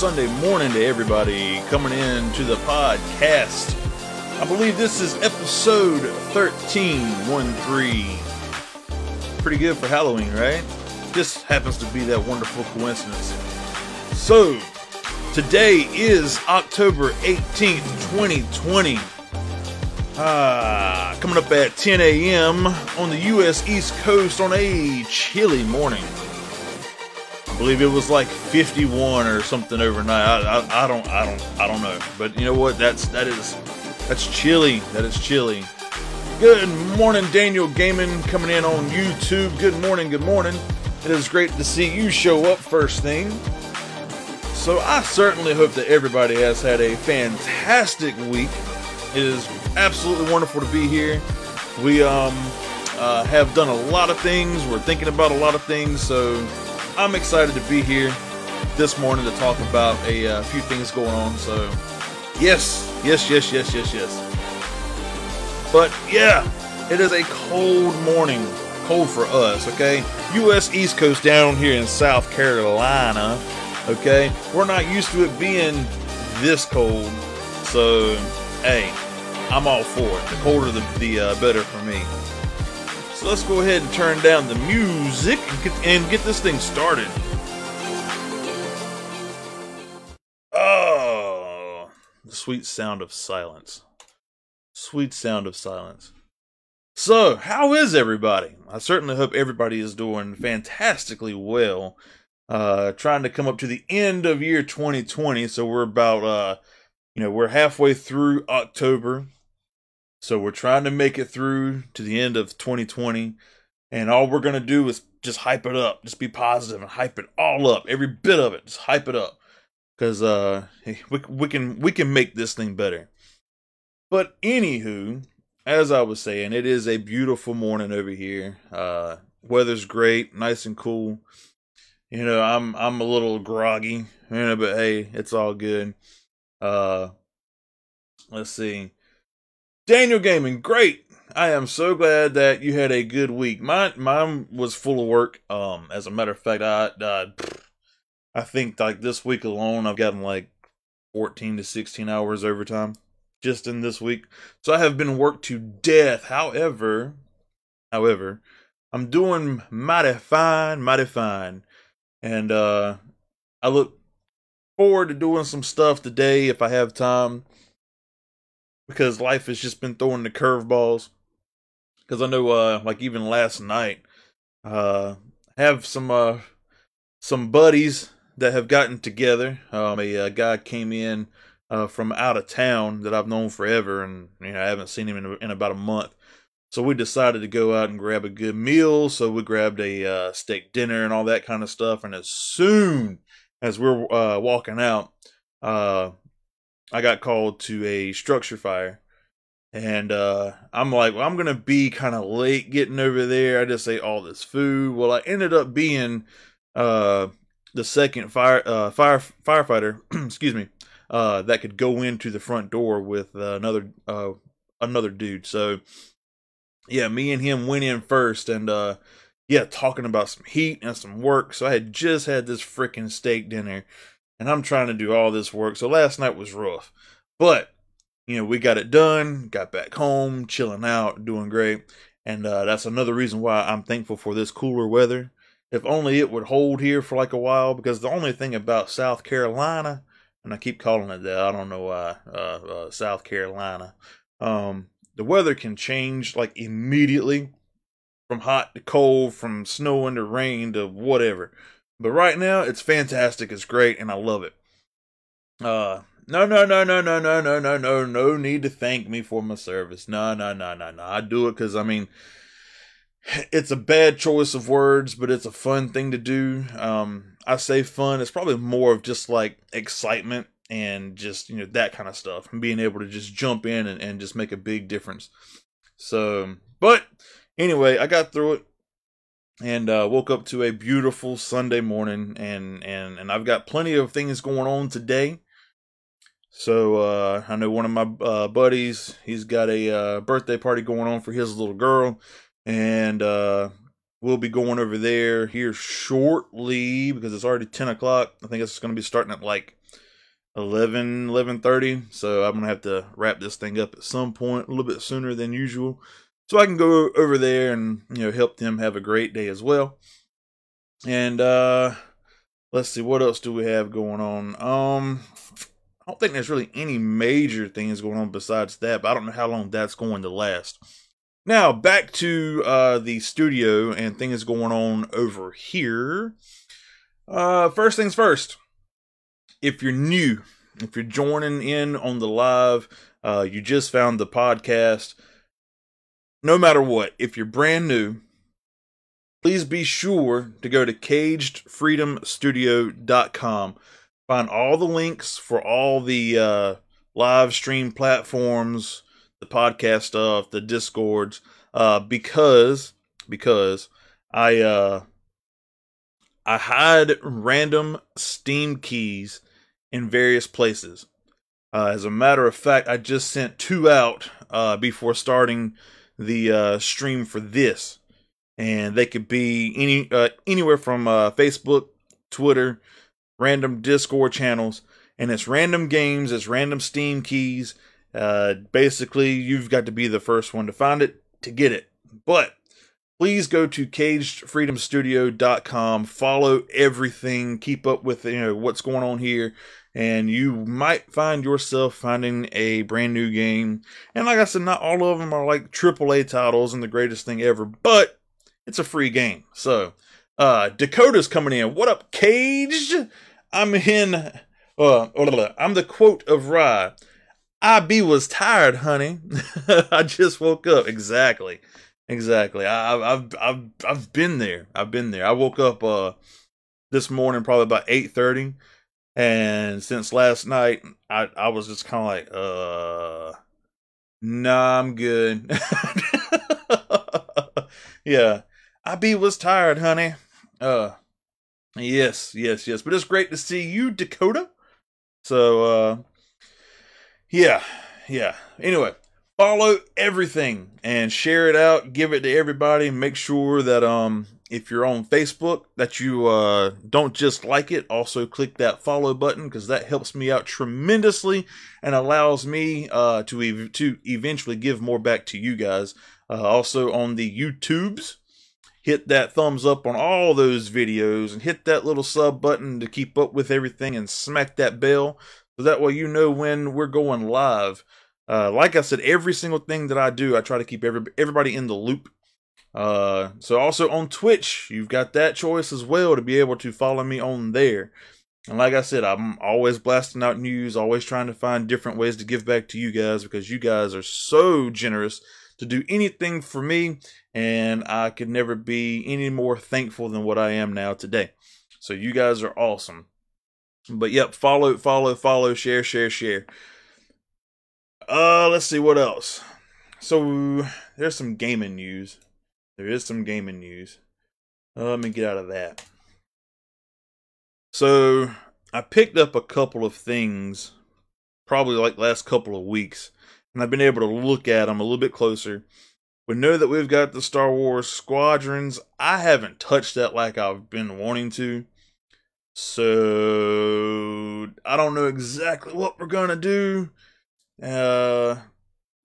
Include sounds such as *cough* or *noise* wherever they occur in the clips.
Sunday morning to everybody coming in to the podcast. I believe this is episode 1313. Pretty good for Halloween, right? Just happens to be that wonderful coincidence. So, today is October 18th, 2020. Ah, coming up at 10 a.m. on the U.S. East Coast on a chilly morning. Believe it was like 51 or something overnight. I, I, I don't, I don't, I don't know. But you know what? That's that is that's chilly. That is chilly. Good morning, Daniel Gaming coming in on YouTube. Good morning, good morning. It is great to see you show up first thing. So I certainly hope that everybody has had a fantastic week. It is absolutely wonderful to be here. We um, uh, have done a lot of things. We're thinking about a lot of things. So I'm excited to be here this morning to talk about a uh, few things going on. So yes, yes, yes, yes, yes, yes. But yeah, it is a cold morning. Cold for us, okay? U.S. East Coast down here in South Carolina, okay? We're not used to it being this cold. So, hey, I'm all for it. The colder, the, the uh, better for me. So let's go ahead and turn down the music and get, this thing started. Oh, the sweet sound of silence. Sweet sound of silence. So, how is everybody? I certainly hope everybody is doing fantastically well. Uh, trying to come up to the end of year 2020, so we're about uh, you know, we're halfway through October. So we're trying to make it through to the end of 2020. And all we're going to do is just hype it up. Just be positive and hype it all up. Every bit of it. Just hype it up. Cuz uh we we can we can make this thing better. But anywho, as I was saying, it is a beautiful morning over here. Uh weather's great, nice and cool. You know, I'm I'm a little groggy, you know, but hey, it's all good. Uh let's see. Daniel Gaming, great. I am so glad that you had a good week. Mine mine was full of work. Um as a matter of fact, I I, I think like this week alone I've gotten like 14 to 16 hours overtime just in this week. So I have been worked to death. However, however, I'm doing mighty fine, mighty fine. And uh I look forward to doing some stuff today if I have time because life has just been throwing the curveballs. Because I know, uh, like even last night, uh, have some uh, some buddies that have gotten together. Um, a, a guy came in uh, from out of town that I've known forever, and you know I haven't seen him in, in about a month. So we decided to go out and grab a good meal. So we grabbed a uh, steak dinner and all that kind of stuff. And as soon as we're uh, walking out, uh, I got called to a structure fire. And uh, I'm like, well, I'm gonna be kind of late getting over there. I just ate all this food. Well, I ended up being uh, the second fire uh, fire firefighter, *clears throat* excuse me, uh, that could go into the front door with uh, another uh, another dude. So yeah, me and him went in first, and yeah, talking about some heat and some work. So I had just had this freaking steak dinner and I'm trying to do all this work. So last night was rough, but you know we got it done. Got back home, chilling out, doing great, and uh, that's another reason why I'm thankful for this cooler weather. If only it would hold here for like a while, because the only thing about South Carolina, and I keep calling it that, I don't know why, uh, uh, South Carolina, um, the weather can change like immediately from hot to cold, from snow into rain to whatever. But right now, it's fantastic. It's great, and I love it. Uh, no, no, no, no, no, no, no, no, no, no need to thank me for my service. No, no, no, no, no. I do it because I mean, it's a bad choice of words, but it's a fun thing to do. Um, I say fun. It's probably more of just like excitement and just you know that kind of stuff, and being able to just jump in and, and just make a big difference. So, but anyway, I got through it and uh, woke up to a beautiful Sunday morning, and and and I've got plenty of things going on today. So uh, I know one of my uh, buddies, he's got a uh, birthday party going on for his little girl, and uh, we'll be going over there here shortly because it's already 10 o'clock. I think it's going to be starting at like 11, 11.30. So I'm to have to wrap this thing up at some point a little bit sooner than usual. So I can go over there and, you know, help them have a great day as well. And, uh, let's see, what else do we have going on? Um, I don't think there's really any major things going on besides that, but I don't know how long that's going to last. Now, back to uh, the studio and things going on over here. Uh, first things first, if you're new, if you're joining in on the live, uh, you just found the podcast, no matter what, if you're brand new, please be sure to go to cagedfreedomstudio.com find all the links for all the uh, live stream platforms, the podcast stuff, the discords, uh, because because I uh, I hide random Steam keys in various places. Uh, as a matter of fact, I just sent two out uh, before starting the uh, stream for this, and they could be any uh, anywhere from uh, Facebook, Twitter, random Discord channels, and it's random games, it's random Steam keys. Uh, basically, you've got to be the first one to find it to get it. But please go to cagedfreedomstudio.com, follow everything, keep up with you know what's going on here, and you might find yourself finding a brand new game. And like I said, not all of them are like AAA titles and the greatest thing ever, but it's a free game. So, uh, Dakota's coming in. What up, Caged? I'm in. Uh, I'm the quote of Rye. I be was tired, honey. *laughs* I just woke up. Exactly, exactly. I, have I've I've been there. I've been there. I woke up uh this morning probably about eight thirty, and since last night, I I was just kind of like, uh, nah, I'm good. *laughs* yeah, I be was tired, honey. Uh, Yes, yes, yes. But it's great to see you, Dakota. So, uh, yeah, yeah. Anyway, follow everything and share it out. Give it to everybody. Make sure that um, if you're on Facebook, that you uh don't just like it. Also, click that follow button because that helps me out tremendously and allows me uh to ev- to eventually give more back to you guys. Uh, also on the YouTubes hit that thumbs up on all those videos and hit that little sub button to keep up with everything and smack that bell so that way you know when we're going live. Uh, like I said, every single thing that I do, I try to keep every, everybody in the loop. Uh, so also on Twitch, you've got that choice as well to be able to follow me on there. And like I said, I'm always blasting out news, always trying to find different ways to give back to you guys because you guys are so generous to do anything for me, and I could never be any more thankful than what I am now today. So you guys are awesome. But yep, follow, follow, follow, share, share, share. Uh, let's see what else. So there's some gaming news. There is some gaming news. Uh, let me get out of that. So I picked up a couple of things, probably like last couple of weeks, and I've been able to look at them a little bit closer. We know that we've got the Star Wars Squadrons. I haven't touched that like I've been wanting to. So I don't know exactly what we're gonna do. Uh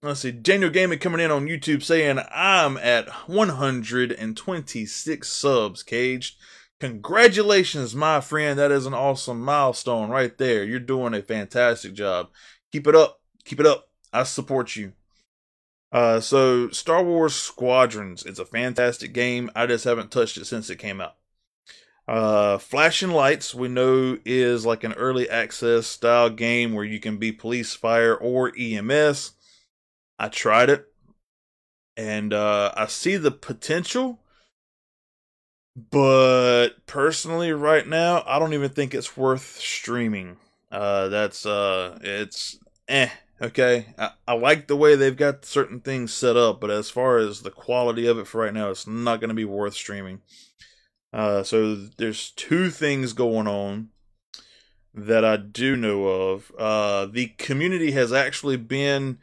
let's see, Daniel Gaming coming in on YouTube saying I'm at 126 subs, caged. Congratulations, my friend. That is an awesome milestone right there. You're doing a fantastic job. Keep it up. Keep it up. I support you. Uh, so Star Wars Squadrons, it's a fantastic game. I just haven't touched it since it came out. Uh, Flashing Lights, we know is like an early access style game where you can be police, fire, or EMS. I tried it, and uh, I see the potential, but personally, right now, I don't even think it's worth streaming. Uh, that's uh, it's eh. Okay, I, I like the way they've got certain things set up, but as far as the quality of it for right now, it's not going to be worth streaming. Uh, so there's two things going on that I do know of. Uh, the community has actually been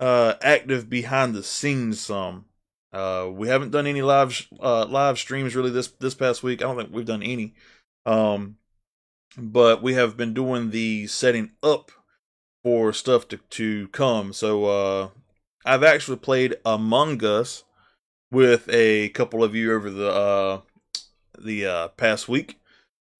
uh, active behind the scenes some. Uh, we haven't done any live uh, live streams really this this past week. I don't think we've done any. Um, but we have been doing the setting up for stuff to to come. So uh, I've actually played Among Us with a couple of you over the uh, the uh, past week.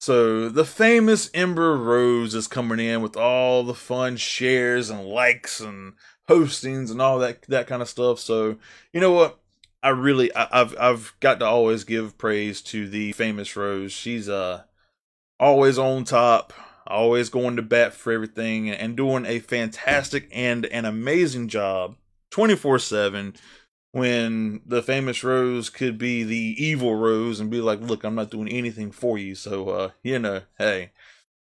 So the famous Ember Rose is coming in with all the fun shares and likes and postings and all that that kind of stuff. So you know what? I really I, have I've got to always give praise to the famous Rose. She's uh always on top, always going to bat for everything, and doing a fantastic and an amazing job, twenty four seven when the famous Rose could be the evil Rose and be like, "Look, I'm not doing anything for you." So, uh, you know, hey.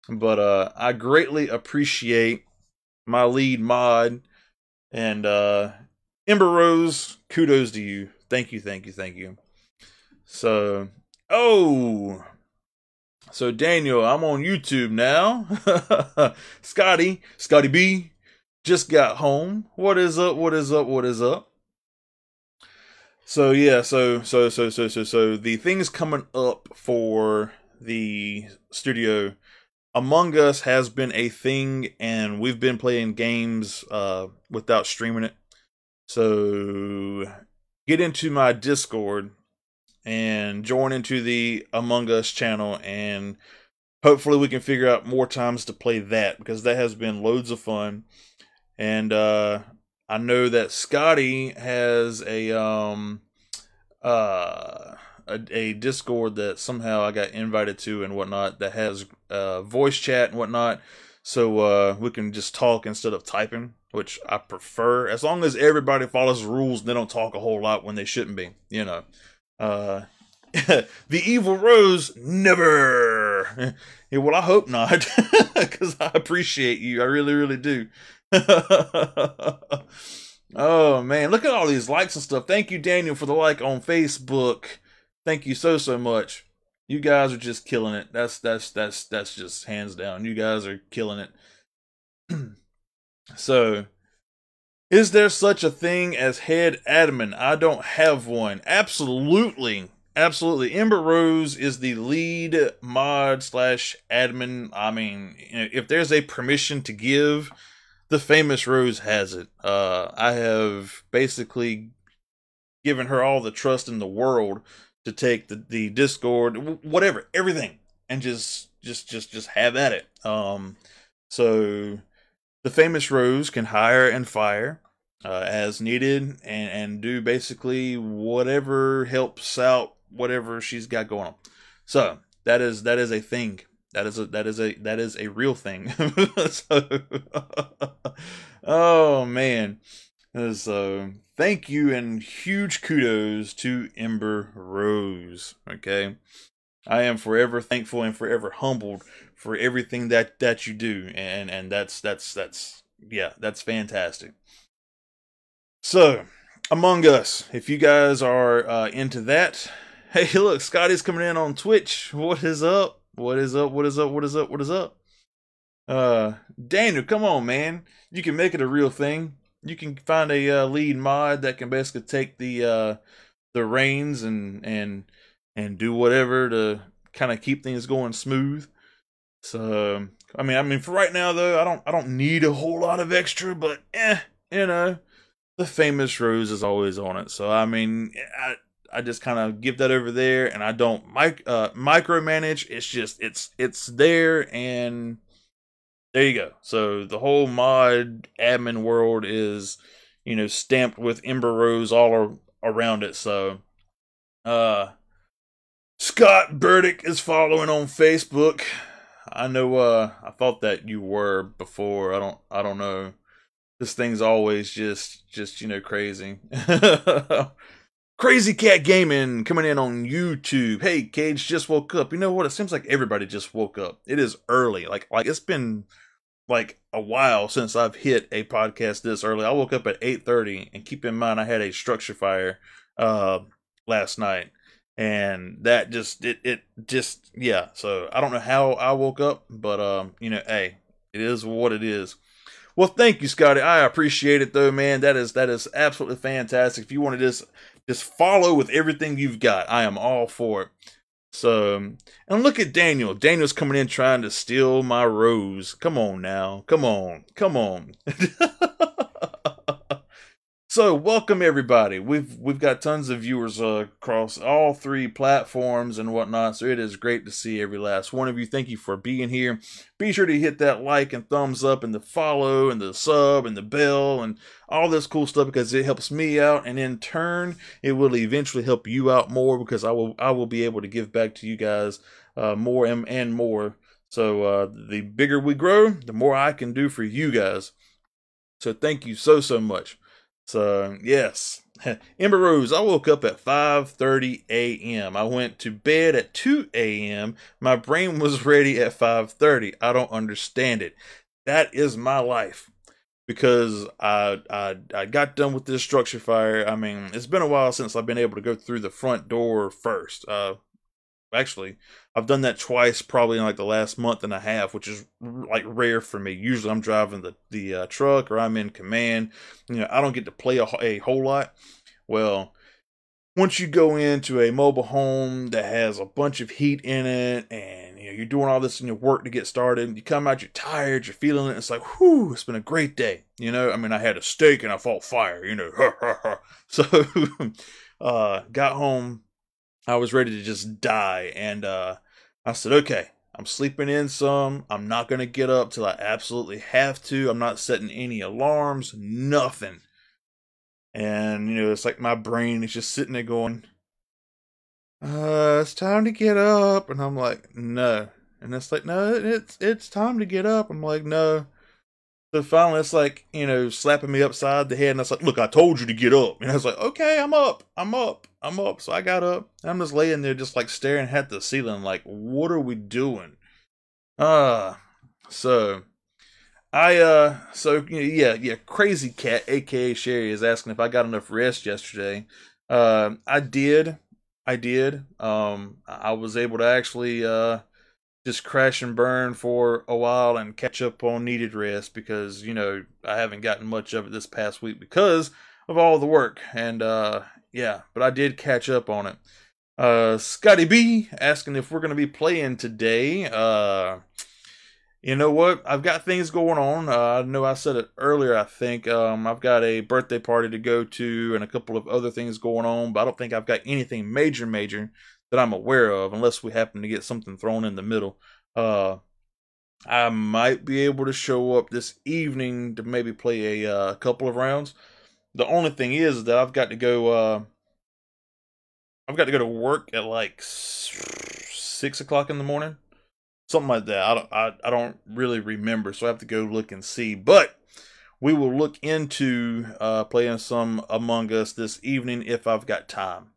But uh, I greatly appreciate my lead mod and uh, Ember Rose. Kudos to you. Thank you, thank you, thank you. So, oh, so Daniel, I'm on YouTube now. *laughs* Scotty, Scotty B, just got home. What is up? What is up? What is up? So yeah, so so so so so so the things coming up for the studio Among Us has been a thing and we've been playing games uh without streaming it. So get into my Discord and join into the Among Us channel and hopefully we can figure out more times to play that because that has been loads of fun. And uh I know that Scotty has a um uh a, a, Discord that somehow I got invited to and whatnot that has uh voice chat and whatnot, so uh we can just talk instead of typing, which I prefer as long as everybody follows the rules they don't talk a whole lot when they shouldn't be, you know. Uh *laughs* the evil rose never. *laughs* yeah, well, I hope not, *laughs* because I appreciate you. I really, really do. oh man, look at all these likes and stuff. Thank you, Daniel, for the like on Facebook. Thank you so so much. You guys are just killing it. That's that's that's that's just hands down. You guys are killing it. *clears throat* so, is there such a thing as head admin? I don't have one. Absolutely. Absolutely. Ember Rose is the lead mod slash admin. I mean, if there's a permission to give, the famous Rose has it. Uh, I have basically given her all the trust in the world to take the, the Discord, whatever, everything, and just just just just have at it. Um, so the famous Rose can hire and fire uh, as needed, and and do basically whatever helps out whatever she's got going on. So that is that is a thing that is a that is a that is a real thing. *laughs* so, *laughs* oh man. So thank you and huge kudos to Ember Rose. Okay. I am forever thankful and forever humbled for everything that that you do and and that's that's that's yeah, that's fantastic. So, Among Us, if you guys are uh, into that, *laughs* hey, look, Scotty's coming in on Twitch. What is up? What is up? What is up? What is up? What is up? Uh, Daniel, come on, man. You can make it a real thing. You can find a uh, lead mod that can basically take the uh the reins and and and do whatever to kind of keep things going smooth. So, I mean, I mean, for right now though, I don't I don't need a whole lot of extra, but eh, you know, the famous Rose is always on it. So, I mean, I, I just kind of give that over there, and I don't mic uh, micromanage. It's just it's it's there, and there you go. So the whole mod admin world is, you know, stamped with Ember Rose all around it. So, uh, Scott Burdick is following on Facebook. I know. Uh, I thought that you were before. I don't. I don't know. This thing's always just, just you know, crazy. *laughs* Crazy Cat Gaming coming in on YouTube. Hey, Cage just woke up. You know what? It seems like everybody just woke up. It is early. Like like it's been like a while since I've hit a podcast this early. I woke up at 8:30 and keep in mind I had a structure fire uh last night and that just it it just yeah. So I don't know how I woke up, but um you know, hey, it is what it is. Well, thank you, Scotty. I appreciate it though, man. That is that is absolutely fantastic. If you want to just just follow with everything you've got. I am all for it. So, um, and look at Daniel. Daniel's coming in trying to steal my rose. Come on now. Come on. Come on. *laughs* So, welcome everybody. We've we've got tons of viewers uh, across all three platforms and whatnot. So it is great to see every last one of you. Thank you for being here. Be sure to hit that like and thumbs up and the follow and the sub and the bell and all this cool stuff because it helps me out and in turn it will eventually help you out more because I will I will be able to give back to you guys uh, more and, and more. So uh, the bigger we grow, the more I can do for you guys. So thank you so so much. So yes, *laughs* Ember Rose. I woke up at 5:30 a.m. I went to bed at 2 a.m. My brain was *laughs* ready at 5:30. I don't understand it. That is my life because I I I got done with this structure fire. I mean, it's been a while since I've been able to go through the front door first. Uh, actually i've done that twice probably in like the last month and a half which is like rare for me. Usually i'm driving the the uh, truck or i'm in command. You know i don't get to play a, a whole lot. Well once you go into a mobile home that has a bunch of heat in it and you know you're doing all this in your work to get started you come out you're tired you're feeling it it's like whew it's been a great day. You know i mean i had a steak and i fought fire you know *laughs* so *laughs* uh got home I was ready to just die. And uh, I said, okay, I'm sleeping in some. I'm not going to get up till I absolutely have to. I'm not setting any alarms, nothing. And, you know, it's like my brain is just sitting there going, uh, it's time to get up. And I'm like, no. And it's like, no, it's it's time to get up. I'm like, no. So finally, it's like, you know, slapping me upside the head. And I was like, look, I told you to get up. And I was like, okay, I'm up. I'm up. I'm up. So I got up. I'm just laying there, just like staring at the ceiling, like, what are we doing? Uh, so I, uh, so yeah, yeah, Crazy Cat, aka Sherry, is asking if I got enough rest yesterday. Uh, I did. I did. Um, I was able to actually, uh, just crash and burn for a while and catch up on needed rest because you know I haven't gotten much of it this past week because of all the work. And uh yeah but I did catch up on it. Uh Scotty B asking if we're going to be playing today. Uh you know what? I've got things going on. Uh, I know I said it earlier I think. Um I've got a birthday party to go to and a couple of other things going on but I don't think I've got anything major major that I'm aware of, unless we happen to get something thrown in the middle. Uh, I might be able to show up this evening to maybe play a uh, couple of rounds. The only thing is that I've got to go. Uh, I've got to go to work at like six o'clock in the morning, something like that. I don't. I, I don't really remember, so I have to go look and see. But we will look into uh, playing some Among Us this evening if I've got time.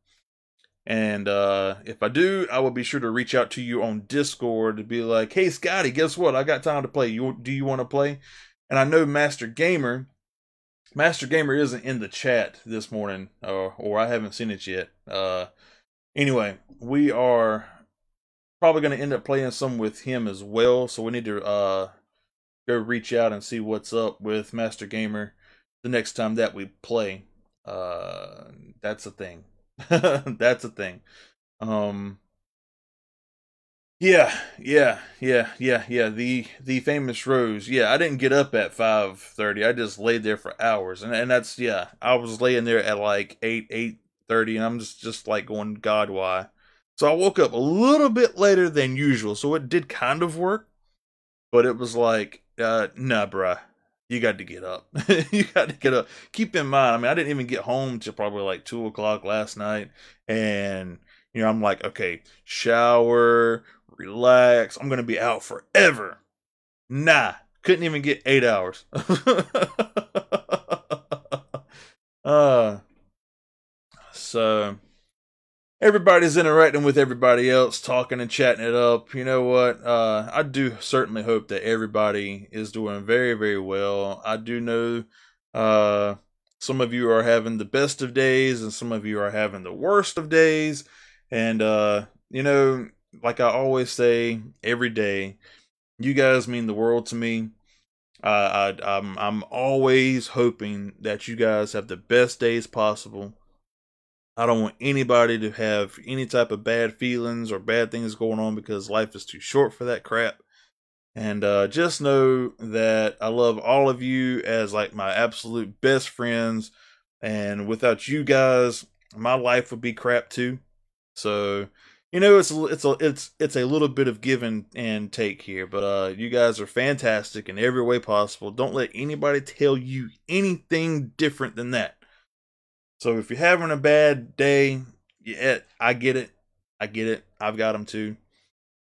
And uh, if I do, I will be sure to reach out to you on Discord to be like, "Hey, Scotty, guess what? I got time to play. You do you want to play?" And I know Master Gamer, Master Gamer isn't in the chat this morning, or or I haven't seen it yet. Uh, anyway, we are probably going to end up playing some with him as well. So we need to uh, go reach out and see what's up with Master Gamer the next time that we play. Uh, that's the thing. *laughs* That's a thing. Um yeah, yeah, yeah, yeah, yeah. The the famous Rose. Yeah, I didn't get up at five thirty. I just laid there for hours, and and that's yeah. I was laying there at like eight eight thirty, and I'm just just like going, God, why? So I woke up a little bit later than usual, so it did kind of work, but it was like, uh, nah, bruh, you got to get up. *laughs* you got to get up. Keep in mind, I mean, I didn't even get home till probably like two o'clock last night, and you know, I'm like, okay, shower, relax. I'm gonna be out forever. Nah, couldn't even get eight hours. *laughs* uh, so everybody's interacting with everybody else, talking and chatting it up. You know what? Uh, I do certainly hope that everybody is doing very, very well. I do know uh, some of you are having the best of days, and some of you are having the worst of days. And uh, you know, like I always say every day, you guys mean the world to me. Uh, I, I'm I'm always hoping that you guys have the best days possible I don't want anybody to have any type of bad feelings or bad things going on because life is too short for that crap. And uh, just know that I love all of you as like my absolute best friends. And without you guys, my life would be crap too. So, you know, it's it's a it's it's a little bit of give and, and take here. But uh, you guys are fantastic in every way possible. Don't let anybody tell you anything different than that. So if you're having a bad day, yeah, I get it. I get it. I've got them too.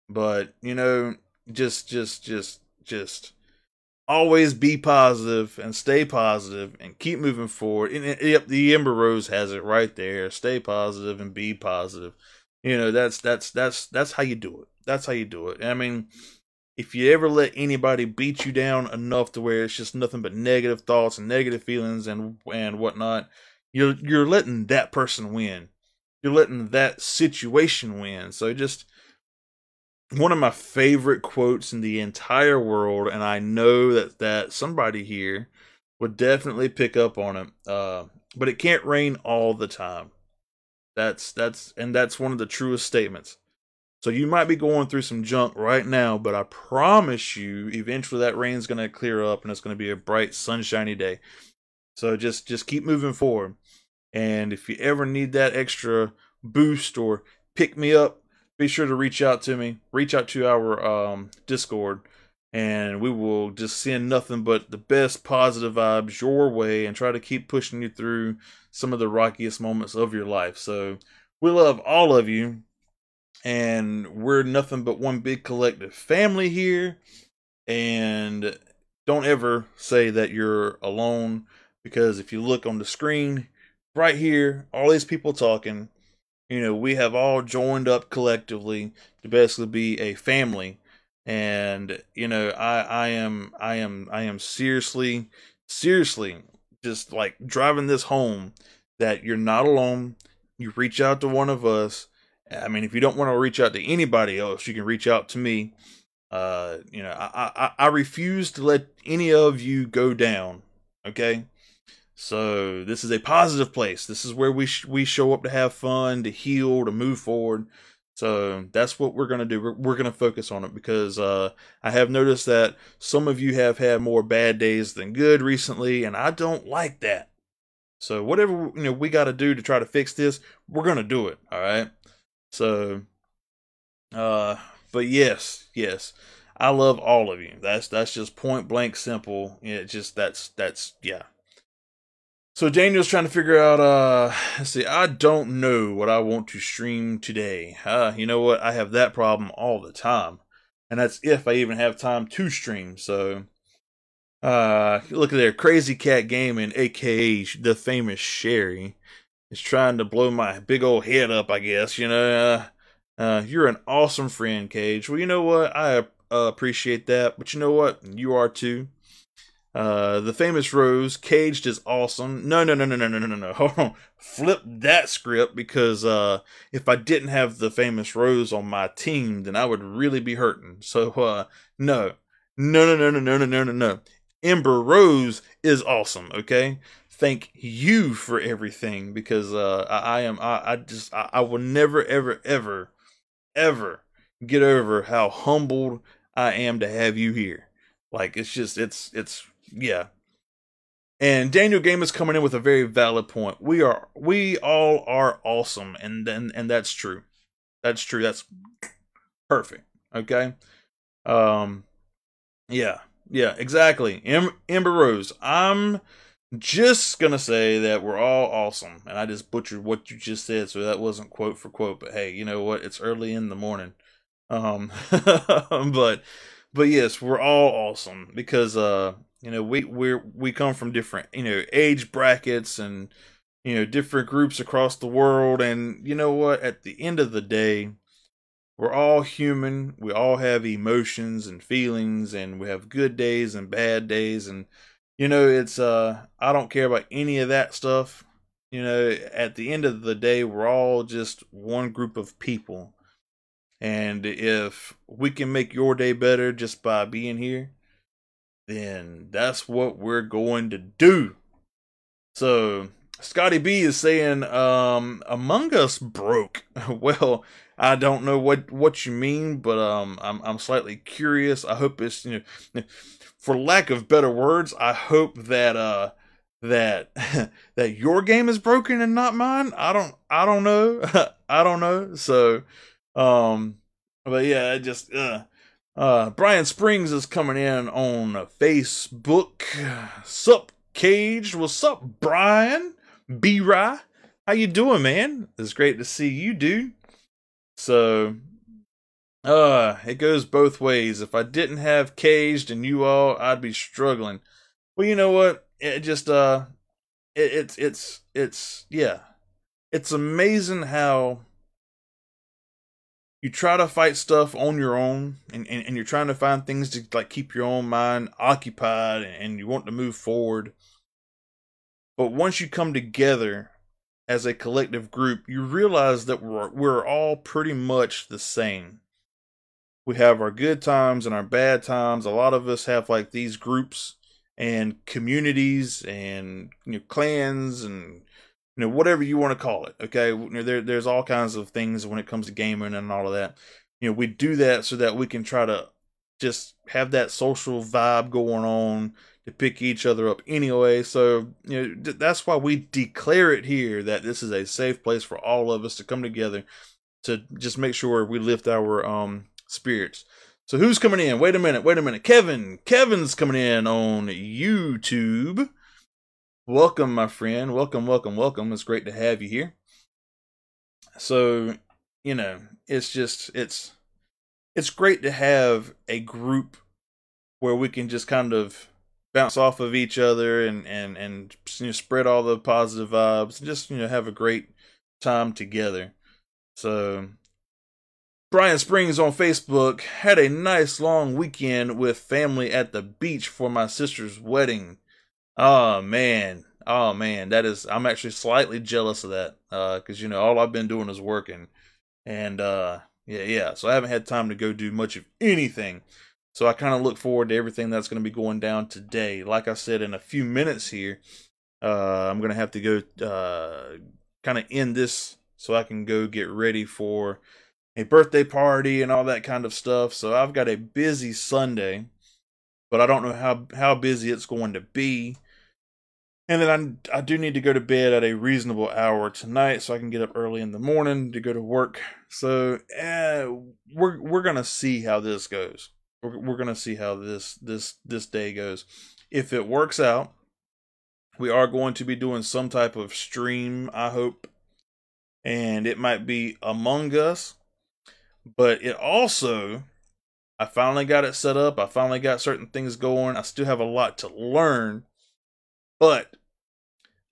But, you know, just just just just always be positive and stay positive and keep moving forward. And yep, the Ember Rose has it right there. Stay positive and be positive. You know, that's that's that's that's how you do it. That's how you do it. I mean, if you ever let anybody beat you down enough to where it's just nothing but negative thoughts and negative feelings and and whatnot, you're you're letting that person win. You're letting that situation win. So just one of my favorite quotes in the entire world, and I know that that somebody here would definitely pick up on it. Uh, but it can't rain all the time. That's that's and that's one of the truest statements. So you might be going through some junk right now, but I promise you, eventually that rain's gonna clear up and it's gonna be a bright, sunshiny day. So just just keep moving forward. And if you ever need that extra boost or pick me up, be sure to reach out to me. Reach out to our um, Discord, and we will just send nothing but the best positive vibes your way and try to keep pushing you through some of the rockiest moments of your life. So we love all of you, and we're nothing but one big collective family here. And don't ever say that you're alone because if you look on the screen right here, all these people talking, you know, we have all joined up collectively to basically be a family. And, you know, I, I am, I am, I am seriously, seriously just like driving this home that you're not alone. You reach out to one of us. I mean, if you don't want to reach out to anybody else, you can reach out to me. Uh, you know, I, I, I refuse to let any of you go down. Okay. So this is a positive place. This is where we sh- we show up to have fun, to heal, to move forward. So that's what we're gonna do. We're, we're gonna focus on it because uh, I have noticed that some of you have had more bad days than good recently, and I don't like that. So whatever you know we got to do to try to fix this, we're gonna do it. All right. So, uh, but yes, yes, I love all of you. That's that's just point blank simple. It just that's that's yeah. So Daniel's trying to figure out, uh, let's see, I don't know what I want to stream today. Uh, you know what? I have that problem all the time. And that's if I even have time to stream. So, uh, look at there. Crazy Cat Gaming, aka the famous Sherry, is trying to blow my big old head up, I guess. You know, uh, uh you're an awesome friend, Cage. Well, you know what? I uh, appreciate that. But you know what? You are too. Uh, the famous Rose, Caged is awesome. No, no, no, no, no, no, no, no. Hold on. Flip that script because uh, if I didn't have the famous Rose on my team, then I would really be hurting. So, uh, no. No, no, no, no, no, no, no, no, no. Ember Rose is awesome, okay? Thank you for everything because uh, I, I am, I, I just, I, I will never, ever, ever, ever get over how humbled I am to have you here. Like, it's just, it's, it's, yeah. And Daniel Game is coming in with a very valid point. We are we all are awesome and then and that's true. That's true. That's perfect. Okay? Um yeah. Yeah, exactly. Em- Ember Rose. I'm just gonna say that we're all awesome, and I just butchered what you just said, so that wasn't quote for quote. But hey, you know what? It's early in the morning. Um, *laughs* but but yes, we're all awesome because uh, you know, we we we come from different, you know, age brackets and you know, different groups across the world and you know what, at the end of the day, we're all human. We all have emotions and feelings and we have good days and bad days and you know, it's uh I don't care about any of that stuff. You know, at the end of the day, we're all just one group of people. And if we can make your day better just by being here, then that's what we're going to do. So, Scotty B is saying, um, Among Us broke. *laughs* well, I don't know what, what you mean, but um, I'm I'm slightly curious. I hope it's you know, *laughs* for lack of better words, I hope that uh that *laughs* that your game is broken and not mine. I don't I don't know. I don't know. So um but yeah, it just uh uh Brian Springs is coming in on Facebook. Sup Caged? What's up, Brian? B Rye? How you doing, man? It's great to see you, dude. So uh it goes both ways. If I didn't have Caged and you all, I'd be struggling. Well, you know what? it just uh it, it's it's it's yeah it's amazing how you try to fight stuff on your own and, and, and you're trying to find things to like keep your own mind occupied and you want to move forward. But once you come together as a collective group you realize that we're we're all pretty much the same. We have our good times and our bad times. A lot of us have like these groups and communities and you know, clans and you know whatever you want to call it. Okay, there there's all kinds of things when it comes to gaming and all of that. You know, we do that so that we can try to just have that social vibe going on to pick each other up anyway. So, you know, that's why we declare it here that this is a safe place for all of us to come together to just make sure we lift our um spirits. So who's coming in? Wait a minute, wait a minute. Kevin. Kevin's coming in on YouTube. Welcome, my friend. Welcome, welcome, welcome. It's great to have you here. So, you know, it's just it's it's great to have a group where we can just kind of bounce off of each other and and and you know, spread all the positive vibes and just you know have a great time together. So Brian Springs on Facebook had a nice long weekend with family at the beach for my sister's wedding. Oh man, oh man, that is I'm actually slightly jealous of that because uh, you know all I've been doing is working, and uh, yeah, yeah, so I haven't had time to go do much of anything. So I kind of look forward to everything that's going to be going down today. Like I said, in a few minutes here, uh, I'm going to have to go uh, kind of end this so I can go get ready for a birthday party and all that kind of stuff. So I've got a busy Sunday, but I don't know how how busy it's going to be. And then I, I do need to go to bed at a reasonable hour tonight, so I can get up early in the morning to go to work. So eh, we're we're gonna see how this goes. We're, we're gonna see how this this this day goes. If it works out, we are going to be doing some type of stream. I hope, and it might be Among Us but it also I finally got it set up. I finally got certain things going. I still have a lot to learn, but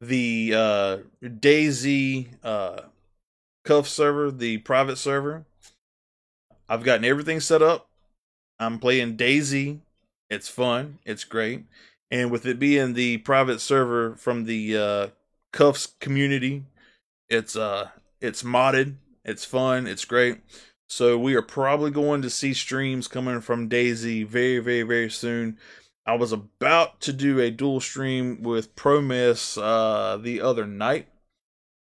the uh, DayZ uh, Cuff server, the private server, I've gotten everything set up. I'm playing DayZ. It's fun. It's great. And with it being the private server from the uh, Cuffs community, it's uh it's modded. It's fun. It's great. So we are probably going to see streams coming from DayZ very, very, very soon. I was about to do a dual stream with Promise uh, the other night.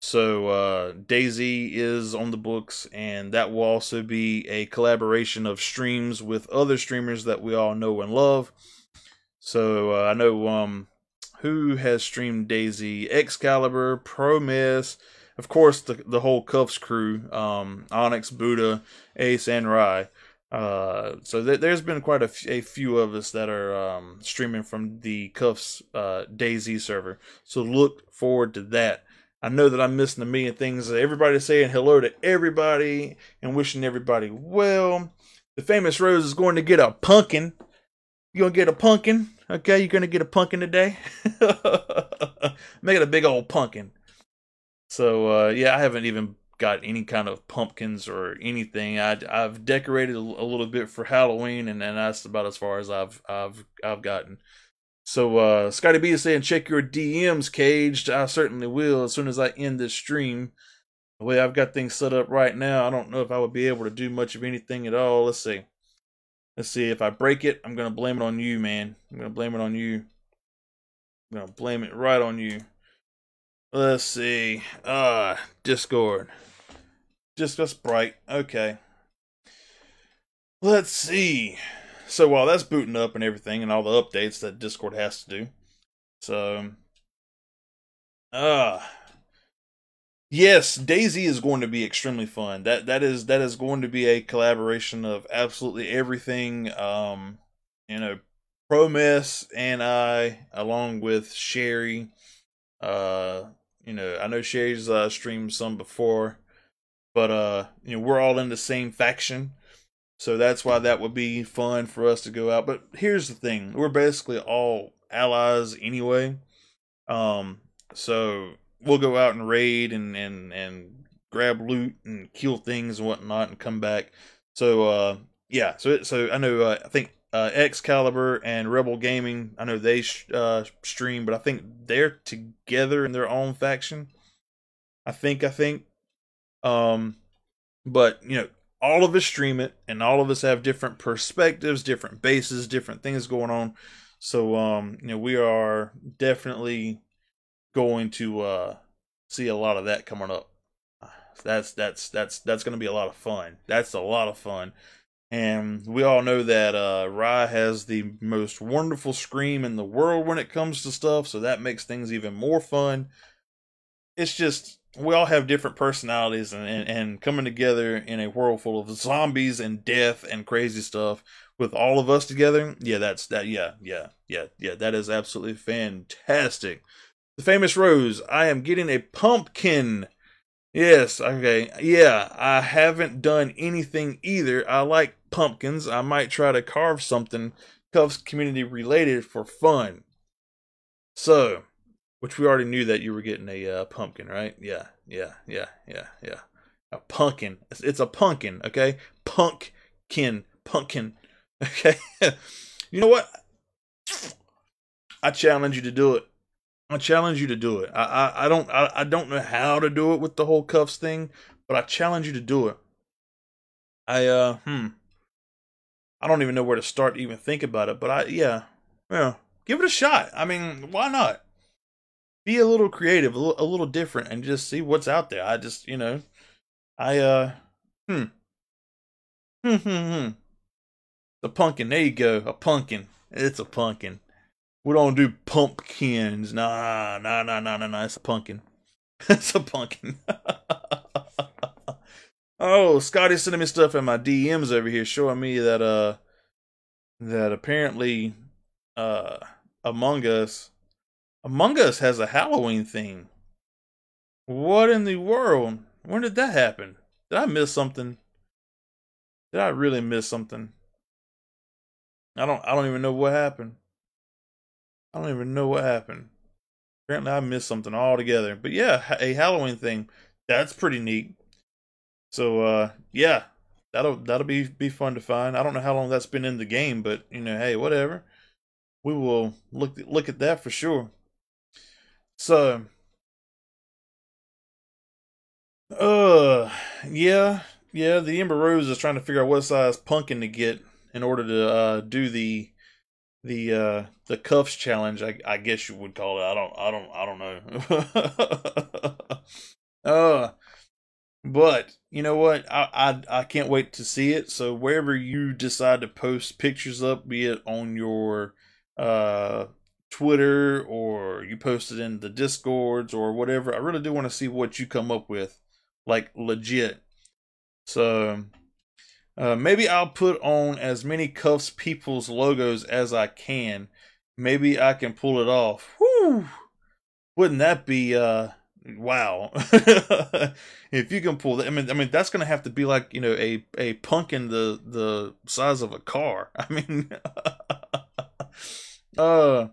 So uh, DayZ is on the books, and that will also be a collaboration of streams with other streamers that we all know and love. So uh, I know um, who has streamed DayZ, Excalibur, Promise, of course, the the whole Cuffs crew, um, Onyx, Buddha, Ace, and Rye. Uh, so th- there's been quite a, f- a few of us that are um, streaming from the Cuffs uh, DayZ server. So look forward to that. I know that I'm missing a million things. Everybody's saying hello to everybody and wishing everybody well. The famous Rose is going to get a pumpkin. You're gonna get a pumpkin? Okay, you're gonna get a pumpkin today. *laughs* Make it a big old pumpkin. So uh, yeah, I haven't even got any kind of pumpkins or anything. I I've decorated a, little bit for Halloween, and, and that's about as far as I've I've I've gotten. So uh, Scotty B is saying check your DMs, caged. I certainly will as soon as I end this stream. The way I've got things set up right now, I don't know if I would be able to do much of anything at all. Let's see. Let's see. If I break it, I'm gonna blame it on you, man. I'm gonna blame it on you. I'm gonna blame it right on you. Let's see. Uh Discord. Just us bright. Okay. Let's see. So while that's booting up and everything and all the updates that Discord has to do. So uh Yes, DayZ is going to be extremely fun. That that is that is going to be a collaboration of absolutely everything. Um, you know, Promise and I, along with Sherry. Uh, you know, I know Sherry's uh, streamed some before, but uh, you know, we're all in the same faction, so that's why that would be fun for us to go out. But here's the thing: we're basically all allies anyway. Um, so we'll go out and raid and and and grab loot and kill things and whatnot and come back. So uh, yeah, so so I know uh, I think uh, Excalibur and Rebel Gaming. I know they sh- uh, stream, but I think they're together in their own faction. I think I think. Um, but you know, all of us stream it, and all of us have different perspectives, different bases, different things going on. So um, you know, we are definitely going to uh, see a lot of that coming up. That's that's that's that's going to be a lot of fun. That's a lot of fun. And we all know that uh, Rye has the most wonderful scream in the world when it comes to stuff, so that makes things even more fun. It's just we all have different personalities, and, and, and coming together in a world full of zombies and death and crazy stuff with all of us together. Yeah, that's that. Yeah, yeah, yeah, yeah. That is absolutely fantastic. The famous Rose. I am getting a pumpkin. Yes, okay. Yeah, I haven't done anything either. I like pumpkins. I might try to carve something Cuffs community related for fun. So, which we already knew that you were getting a uh, pumpkin, right? Yeah, yeah, yeah, yeah, yeah. A pumpkin. It's, it's a pumpkin, okay? Pumpkin, pumpkin. *laughs* Okay. *laughs* you know what? I challenge you to do it. I challenge you to do it. I I, I don't I, I don't know how to do it with the whole cuffs thing, but I challenge you to do it. I uh hmm. I don't even know where to start to even think about it, but I yeah. Yeah. Give it a shot. I mean, why not? Be a little creative, a little, a little different and just see what's out there. I just, you know, I uh hmm. Hmm hmm hmm. The pumpkin. There you go. A pumpkin. It's a pumpkin. We don't do pumpkins. Nah, nah, nah, nah, nah, nah. It's a pumpkin. *laughs* it's a pumpkin. *laughs* oh, Scotty's sending me stuff in my DMs over here showing me that uh that apparently uh Among Us Among Us has a Halloween theme. What in the world? When did that happen? Did I miss something? Did I really miss something? I don't I don't even know what happened. I don't even know what happened. Apparently, I missed something altogether. But yeah, a Halloween thing. That's pretty neat. So uh, yeah, that'll that'll be be fun to find. I don't know how long that's been in the game, but you know, hey, whatever. We will look look at that for sure. So, uh, yeah, yeah. The Ember Rose is trying to figure out what size pumpkin to get in order to uh, do the the uh the cuffs challenge I, I guess you would call it. I don't i don't i don't know. *laughs* Uh but you know what? I, I i can't wait to see it. So wherever you decide to post pictures up be it on your uh twitter or you post it in the discords or whatever i really do want to see what you come up with like legit so uh, maybe I'll put on as many Cuffs People's logos as I can. Maybe I can pull it off. Whew! Wouldn't that be uh wow. *laughs* if you can pull that I mean I mean that's gonna have to be like, you know, a, a pumpkin the the size of a car. *laughs* I mean *laughs* uh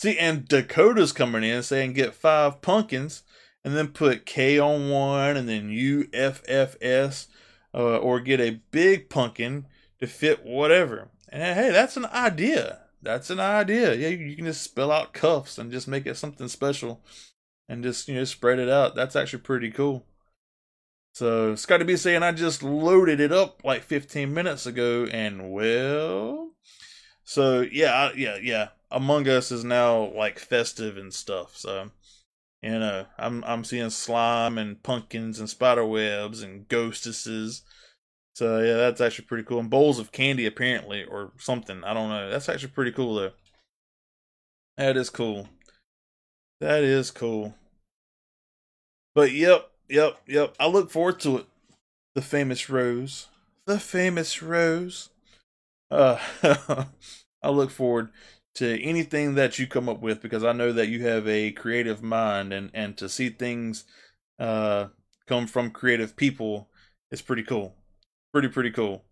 see and Dakota's coming in saying get five pumpkins and then put K on one and then U F F S uh, or get a big pumpkin to fit whatever. And hey, that's an idea. That's an idea. Yeah, you can just spell out cuffs and just make it something special and just, you know, spread it out. That's actually pretty cool. So, Scotty B saying I just loaded it up like 15 minutes ago and well. So, yeah, yeah, yeah. Among Us is now like festive and stuff. So, You know, I'm I'm seeing slime and pumpkins and spider webs and ghostesses. So yeah, that's actually pretty cool. And bowls of candy apparently, or something. I don't know. That's actually pretty cool though. That is cool. That is cool. But yep, yep, yep. I look forward to it. The famous rose. The famous rose. Uh *laughs* I look forward to anything that you come up with because I know that you have a creative mind and and to see things uh come from creative people is pretty cool. Pretty pretty cool.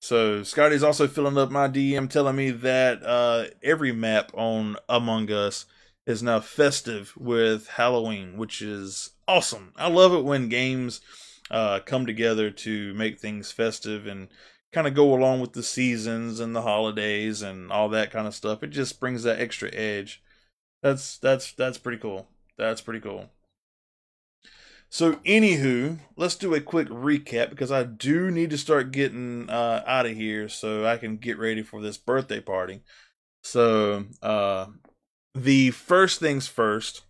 So Scotty's also filling up my DM telling me that uh every map on Among Us is now festive with Halloween, which is awesome. I love it when games uh come together to make things festive and kind of go along with the seasons and the holidays and all that kind of stuff. It just brings that extra edge. That's that's that's pretty cool. That's pretty cool. So, anywho, let's do a quick recap because I do need to start getting uh, out of here so I can get ready for this birthday party. So, uh, the first things first,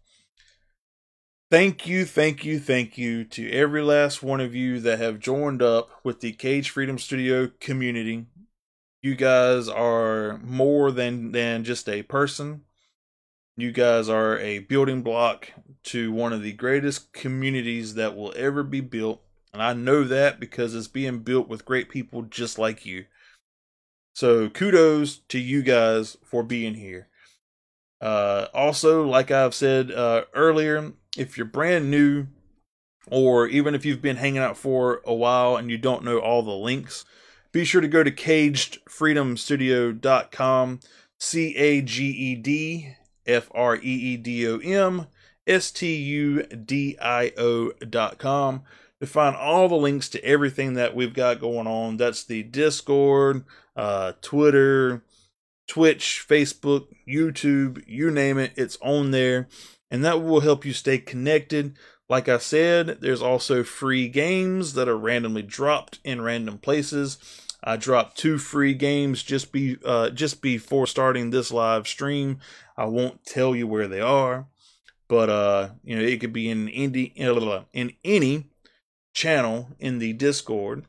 Thank you, thank you, thank you to every last one of you that have joined up with the Cage Freedom Studio community. You guys are more than than just a person. You guys are a building block to one of the greatest communities that will ever be built. And I know that because it's being built with great people just like you. So kudos to you guys for being here. Uh, also, like I've said uh, earlier, if you're brand new, or even if you've been hanging out for a while and you don't know all the links, be sure to go to cagedfreedomstudio.com, C A G E D F R E E D O M S T U D I O.com to find all the links to everything that we've got going on. That's the Discord, uh, Twitter, Twitch, Facebook, YouTube, you name it, it's on there. And that will help you stay connected. Like I said, there's also free games that are randomly dropped in random places. I dropped two free games just be uh, just before starting this live stream. I won't tell you where they are, but uh, you know it could be in any in any channel in the Discord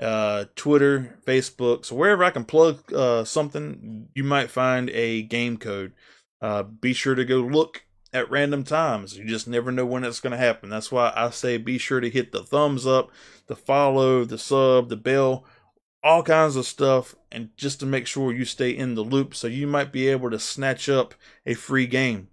uh, Twitter, Facebook. So wherever I can plug uh, something, you might find a game code. Uh, be sure to go look at random times. You just never know when it's going to happen. That's why I say be sure to hit the thumbs up, the follow, the sub, the bell, all kinds of stuff, and just to make sure you stay in the loop so you might be able to snatch up a free game.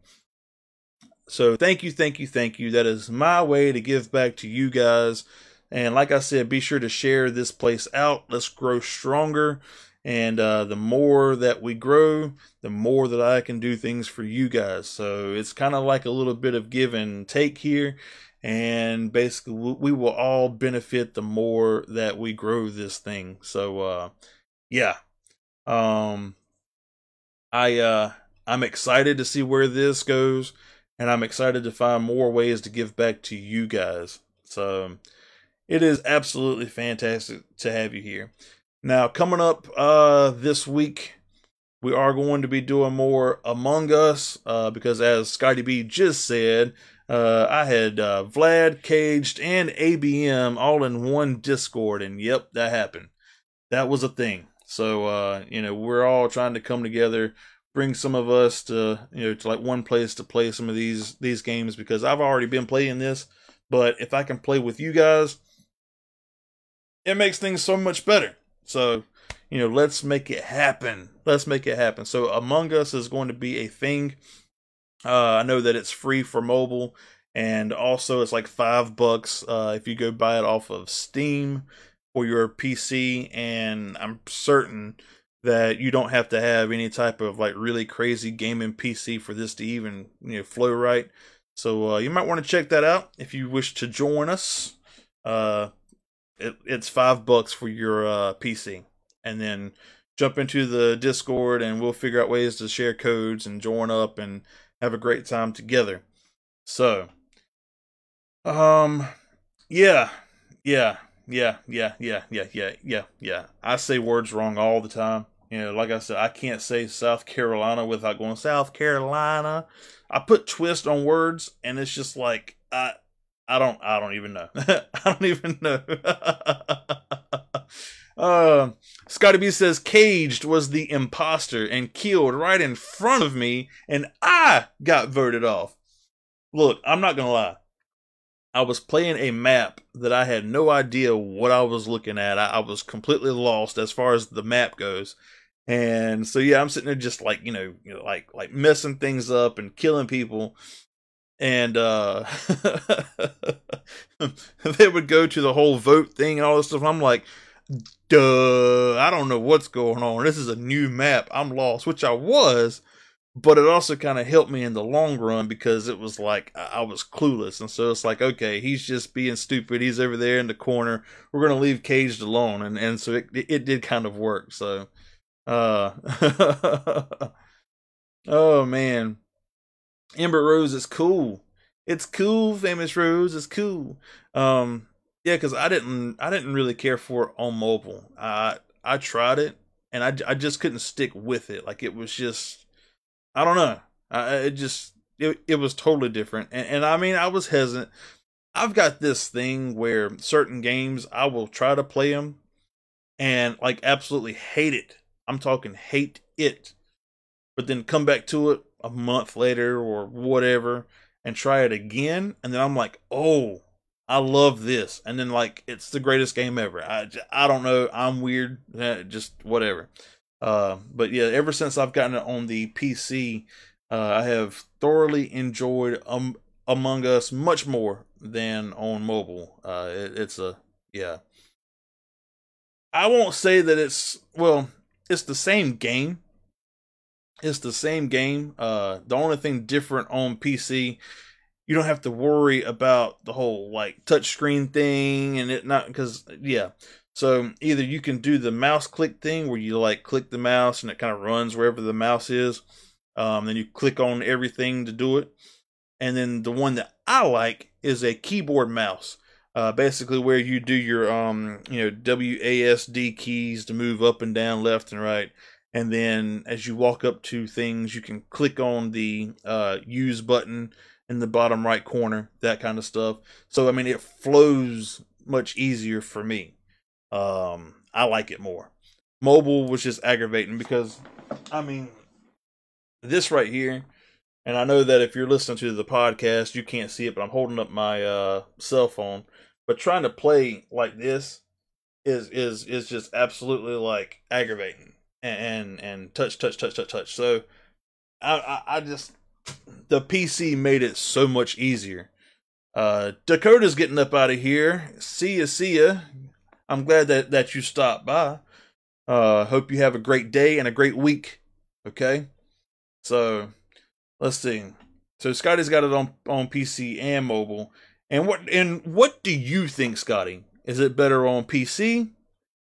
So thank you, thank you, thank you. That is my way to give back to you guys and like I said, be sure to share this place out. Let's grow stronger. And uh, the more that we grow, the more that I can do things for you guys. So it's kind of like a little bit of give and take here. And basically, we will all benefit the more that we grow this thing. So, uh, yeah. Um, I, uh, I'm excited to see where this goes. And I'm excited to find more ways to give back to you guys. So, it is absolutely fantastic to have you here. Now, coming up uh, this week, we are going to be doing more Among Us uh, because, as Scotty B just said, uh, I had uh, Vlad, Caged, and ABM all in one Discord, and yep, that happened. That was a thing. So, uh, you know, we're all trying to come together, bring some of us to, you know, to like one place to play some of these these games because I've already been playing this, but if I can play with you guys it makes things so much better. So, you know, let's make it happen. Let's make it happen. So, Among Us is going to be a thing. Uh, I know that it's free for mobile, and also it's like five bucks uh, if you go buy it off of Steam for your PC. And I'm certain that you don't have to have any type of like really crazy gaming PC for this to even you know flow right. So uh, you might want to check that out if you wish to join us. Uh, it, it's five bucks for your uh, PC, and then jump into the Discord, and we'll figure out ways to share codes and join up and have a great time together. So, um, yeah, yeah, yeah, yeah, yeah, yeah, yeah, yeah, yeah. I say words wrong all the time. You know, like I said, I can't say South Carolina without going South Carolina. I put twist on words, and it's just like I, I don't, I don't even know. *laughs* I don't even know. uh, *laughs* Scotty B says Caged was the imposter and killed right in front of me, and I got voted off. Look, I'm not gonna lie. I was playing a map that I had no idea what I was looking at. I, I, was completely lost as far as the map goes. And so yeah, I'm sitting there just like, you know, you know like like messing things up and killing people. And uh *laughs* they would go to the whole vote thing and all this stuff. I'm like, duh, I don't know what's going on. This is a new map. I'm lost, which I was but it also kind of helped me in the long run because it was like I was clueless, and so it's like, okay, he's just being stupid. He's over there in the corner. We're gonna leave Caged alone, and and so it it did kind of work. So, uh, *laughs* oh man, Ember Rose is cool. It's cool. Famous Rose is cool. Um, yeah, because I didn't I didn't really care for it on mobile. I I tried it, and I I just couldn't stick with it. Like it was just I don't know. I, it just it it was totally different, and, and I mean I was hesitant. I've got this thing where certain games I will try to play them, and like absolutely hate it. I'm talking hate it, but then come back to it a month later or whatever and try it again, and then I'm like, oh, I love this, and then like it's the greatest game ever. I I don't know. I'm weird. Eh, just whatever. Uh, but yeah, ever since I've gotten it on the PC, uh, I have thoroughly enjoyed um, Among Us much more than on mobile. Uh, it, it's a yeah. I won't say that it's well, it's the same game. It's the same game. Uh, the only thing different on PC, you don't have to worry about the whole like touchscreen thing and it not because yeah so either you can do the mouse click thing where you like click the mouse and it kind of runs wherever the mouse is. Um, then you click on everything to do it. And then the one that I like is a keyboard mouse. Uh, basically where you do your um, you know WASD keys to move up and down, left and right, and then as you walk up to things, you can click on the uh, use button in the bottom right corner, that kind of stuff. So I mean, it flows much easier for me. Um, I like it more. Mobile was just aggravating because, I mean, this right here, and I know that if you're listening to the podcast, you can't see it, but I'm holding up my uh, cell phone. But trying to play like this is is is just absolutely like aggravating and and, touch touch touch touch touch. So I, I I just the PC made it so much easier. Uh, Dakota's getting up out of here. See ya, see ya. I'm glad that, that you stopped by. Uh, hope you have a great day and a great week. Okay. So let's see. So Scotty's got it on, on PC and mobile. And what and what do you think, Scotty? Is it better on PC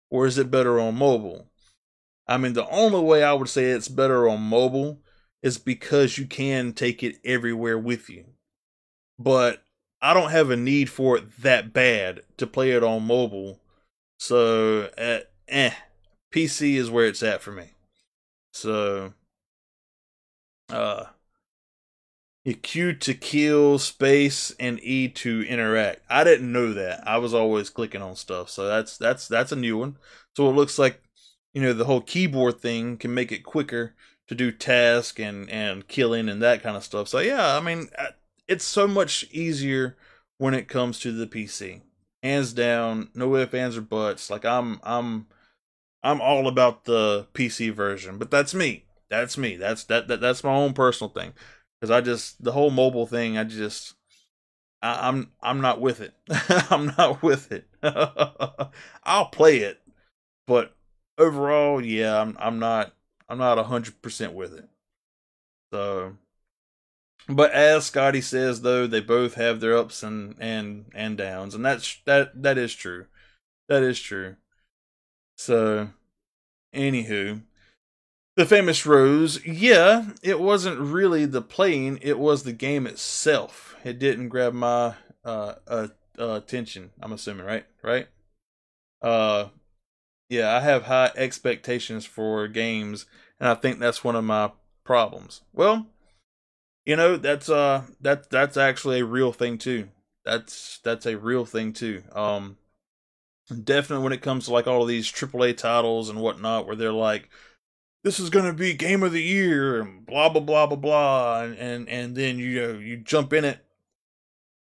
or is it better on mobile? I mean, the only way I would say it's better on mobile is because you can take it everywhere with you. But I don't have a need for it that bad to play it on mobile so, uh, eh, PC is where it's at for me. So, uh, Q to kill, space, and E to interact. I didn't know that. I was always clicking on stuff, so that's that's that's a new one. So it looks like you know the whole keyboard thing can make it quicker to do task and and killing and that kind of stuff. So yeah, I mean uh, it's so much easier when it comes to the PC hands down, no ifs, ands, or buts. Like I'm, I'm, I'm all about the PC version, but that's me. That's me. That's that, that that's my own personal thing. Because I just the whole mobile thing, I just, I, I'm, I'm not with it. *laughs* I'm not with it. *laughs* I'll play it, but overall, yeah, I'm, I'm not, I'm not hundred percent with it. So but as Scotty says, though, they both have their ups and and and downs, and that's that that is true. That is true. So, anywho, the famous Rose, yeah, it wasn't really the playing; it was the game itself. It didn't grab my uh, uh, uh attention. I'm assuming, right? Right? Uh, Yeah, I have high expectations for games, and I think that's one of my problems. Well, you know, that's uh that that's actually a real thing too. That's that's a real thing too. Um definitely when it comes to like all of these AAA titles and whatnot, where they're like, this is gonna be game of the year and blah blah blah blah blah, and and, and then you know, you jump in it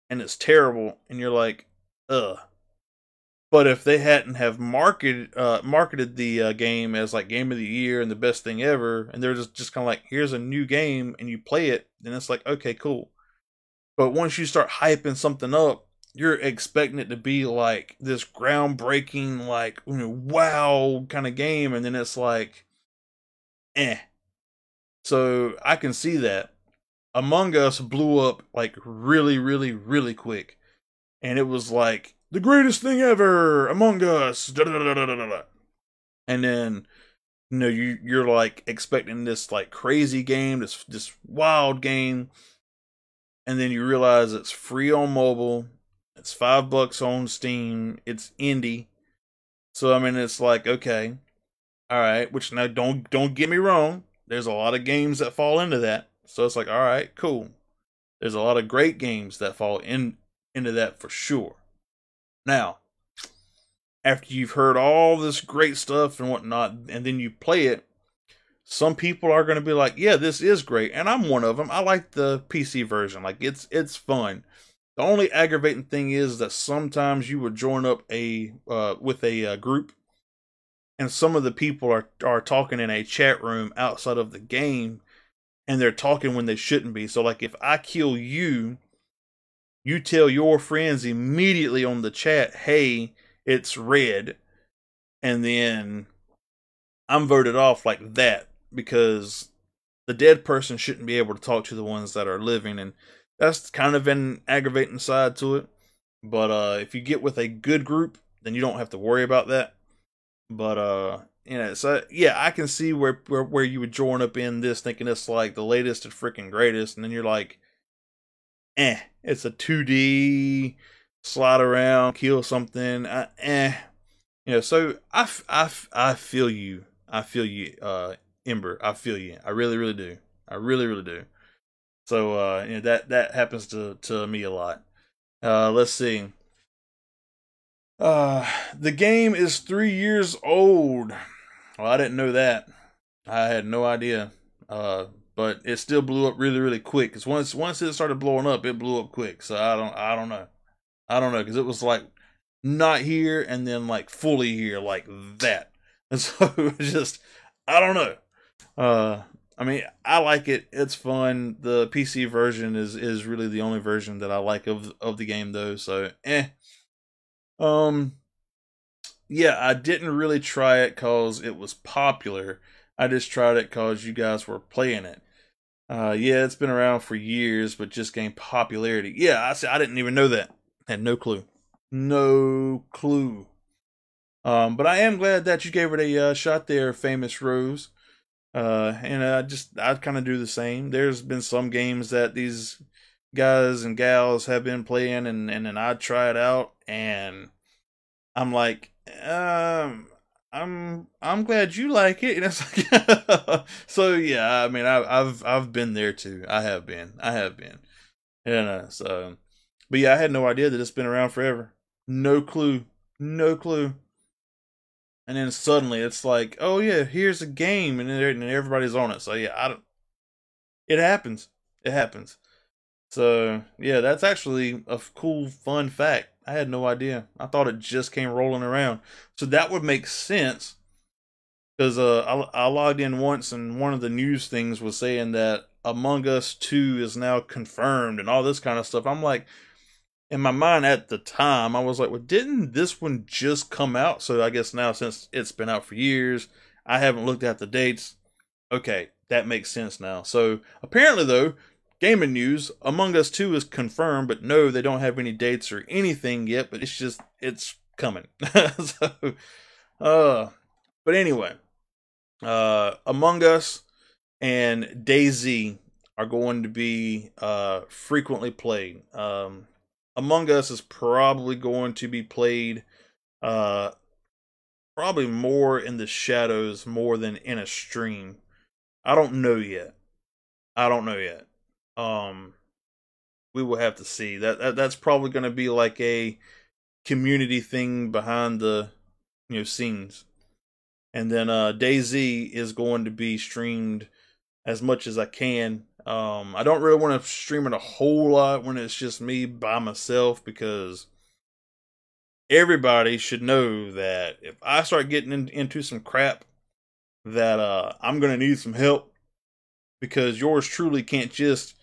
and it's terrible, and you're like, ugh. But if they hadn't have marketed uh, marketed the uh, game as like game of the year and the best thing ever, and they're just just kind of like, here's a new game, and you play it, then it's like, okay, cool. But once you start hyping something up, you're expecting it to be like this groundbreaking, like you know, wow kind of game, and then it's like, eh. So I can see that. Among Us blew up like really, really, really quick, and it was like the greatest thing ever, Among Us. And then you know you you're like expecting this like crazy game, this this wild game, and then you realize it's free on mobile it's five bucks on Steam. It's indie. So I mean it's like, okay. All right, which now don't don't get me wrong. There's a lot of games that fall into that. So it's like, all right, cool. There's a lot of great games that fall in into that for sure. Now, after you've heard all this great stuff and whatnot, and then you play it, some people are going to be like, "Yeah, this is great," and I'm one of them. I like the PC version; like it's it's fun. The only aggravating thing is that sometimes you would join up a uh, with a uh, group, and some of the people are are talking in a chat room outside of the game, and they're talking when they shouldn't be. So, like, if I kill you, you tell your friends immediately on the chat, "Hey, it's red," and then I'm voted off like that because the dead person shouldn't be able to talk to the ones that are living and that's kind of an aggravating side to it. But uh, if you get with a good group, then you don't have to worry about that. But uh, you know, so yeah, I can see where where, where you would join up in this thinking it's like the latest and freaking greatest, and then you're like, eh, it's a 2D slide around, kill something, uh, eh. You know, so I, I, I feel you. I feel you, uh, Ember. I feel you. I really, really do. I really, really do. So uh, you know, that that happens to to me a lot. Uh, let's see. Uh, the game is three years old. Well, I didn't know that. I had no idea. Uh, but it still blew up really, really quick. Cause once once it started blowing up, it blew up quick. So I don't I don't know. I don't know because it was like not here and then like fully here like that. *laughs* And so it was just I don't know. Uh, I mean, I like it. It's fun. The PC version is is really the only version that I like of of the game though. So, eh. Um yeah, I didn't really try it cuz it was popular. I just tried it cuz you guys were playing it. Uh yeah, it's been around for years but just gained popularity. Yeah, I said I didn't even know that. Had no clue. No clue. Um but I am glad that you gave it a uh, shot there, famous Rose. Uh, and I just I kind of do the same. There's been some games that these guys and gals have been playing, and and then I try it out, and I'm like, um, I'm I'm glad you like it, *laughs* and it's like, so yeah. I mean, I, I've I've been there too. I have been. I have been. You know, so, but yeah, I had no idea that it's been around forever. No clue. No clue and then suddenly it's like, oh yeah, here's a game, and, and everybody's on it. So yeah, I don't. It happens. It happens. So yeah, that's actually a cool, fun fact. I had no idea. I thought it just came rolling around. So that would make sense because uh, I, I logged in once, and one of the news things was saying that Among Us Two is now confirmed and all this kind of stuff. I'm like, in my mind at the time, I was like, well, didn't this one just come out? So I guess now, since it's been out for years, I haven't looked at the dates. Okay, that makes sense now. So apparently, though, gaming news Among Us 2 is confirmed, but no, they don't have any dates or anything yet, but it's just, it's coming. *laughs* so, uh, but anyway, uh, Among Us and DayZ are going to be uh, frequently played. Um, among Us is probably going to be played uh, probably more in the shadows more than in a stream. I don't know yet. I don't know yet. Um, we will have to see. That, that that's probably going to be like a community thing behind the you know scenes. And then uh DayZ is going to be streamed as much as I can. Um I don't really want to stream it a whole lot when it's just me by myself because everybody should know that if I start getting in, into some crap that uh I'm going to need some help because yours truly can't just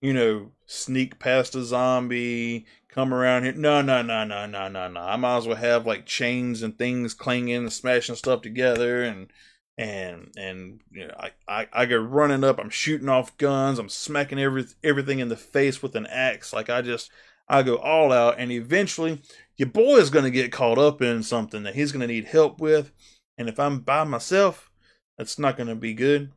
you know, sneak past a zombie, come around here. No, no, no, no, no, no, no. I might as well have like chains and things clanging and smashing stuff together and and and you know, I, I I go running up, I'm shooting off guns, I'm smacking every everything in the face with an axe. Like I just I go all out and eventually your boy is gonna get caught up in something that he's gonna need help with. And if I'm by myself, that's not gonna be good.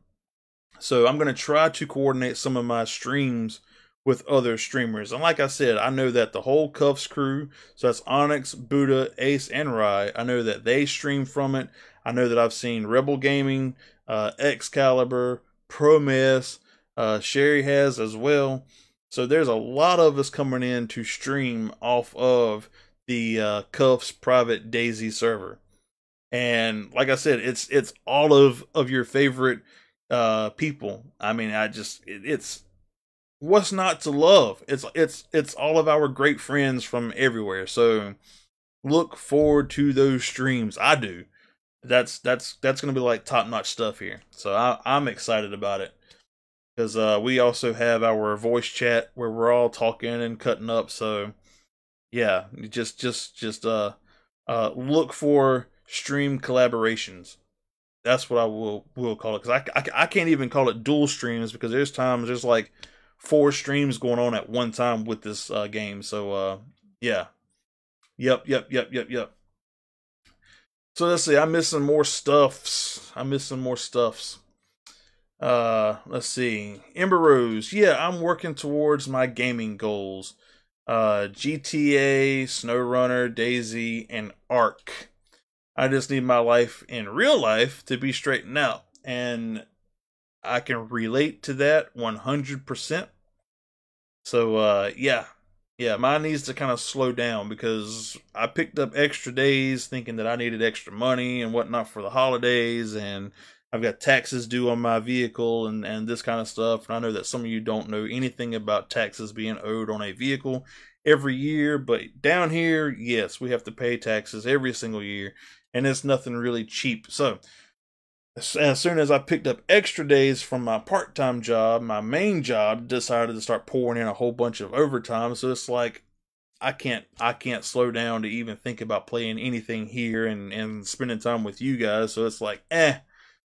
So I'm going to try to coordinate some of my streams with other streamers. And like I said, I know that the whole Cuffs crew, so that's Onyx, Buddha, Ace, and Rye, I know that they stream from it. I know that I've seen Rebel Gaming, uh, Excalibur, Promes, uh, Sherry has as well. So there's a lot of us coming in to stream off of the uh, Cuffs private DayZ server. And like I said, it's it's all of of your favorite uh people. I mean, I just it, it's what's not to love. It's it's it's all of our great friends from everywhere. So look forward to those streams. I do. That's that's that's gonna be like top notch stuff here. So I, I'm excited about it because uh, we also have our voice chat where we're all talking and cutting up. So yeah, just just just uh uh look for stream collaborations. That's what I will will call it because I, I, I can't even call it dual streams because there's times there's like four streams going on at one time with this uh, game. So uh, yeah, yep, yep, yep, yep, yep. So let's see. I'm missing more stuffs. I'm missing more stuffs. Uh, let's see. Ember Rose. Yeah, I'm working towards my gaming goals. Uh, GTA, SnowRunner, DayZ, and Ark. I just need my life in real life to be straightened out. And I can relate to that 100%. So, uh, yeah. Yeah, mine needs to kind of slow down because I picked up extra days thinking that I needed extra money and whatnot for the holidays. And I've got taxes due on my vehicle and, and this kind of stuff. And I know that some of you don't know anything about taxes being owed on a vehicle every year. But down here, yes, we have to pay taxes every single year and it's nothing really cheap. So as soon as I picked up extra days from my part-time job, my main job decided to start pouring in a whole bunch of overtime. So it's like I can't I can't slow down to even think about playing anything here and and spending time with you guys. So it's like eh,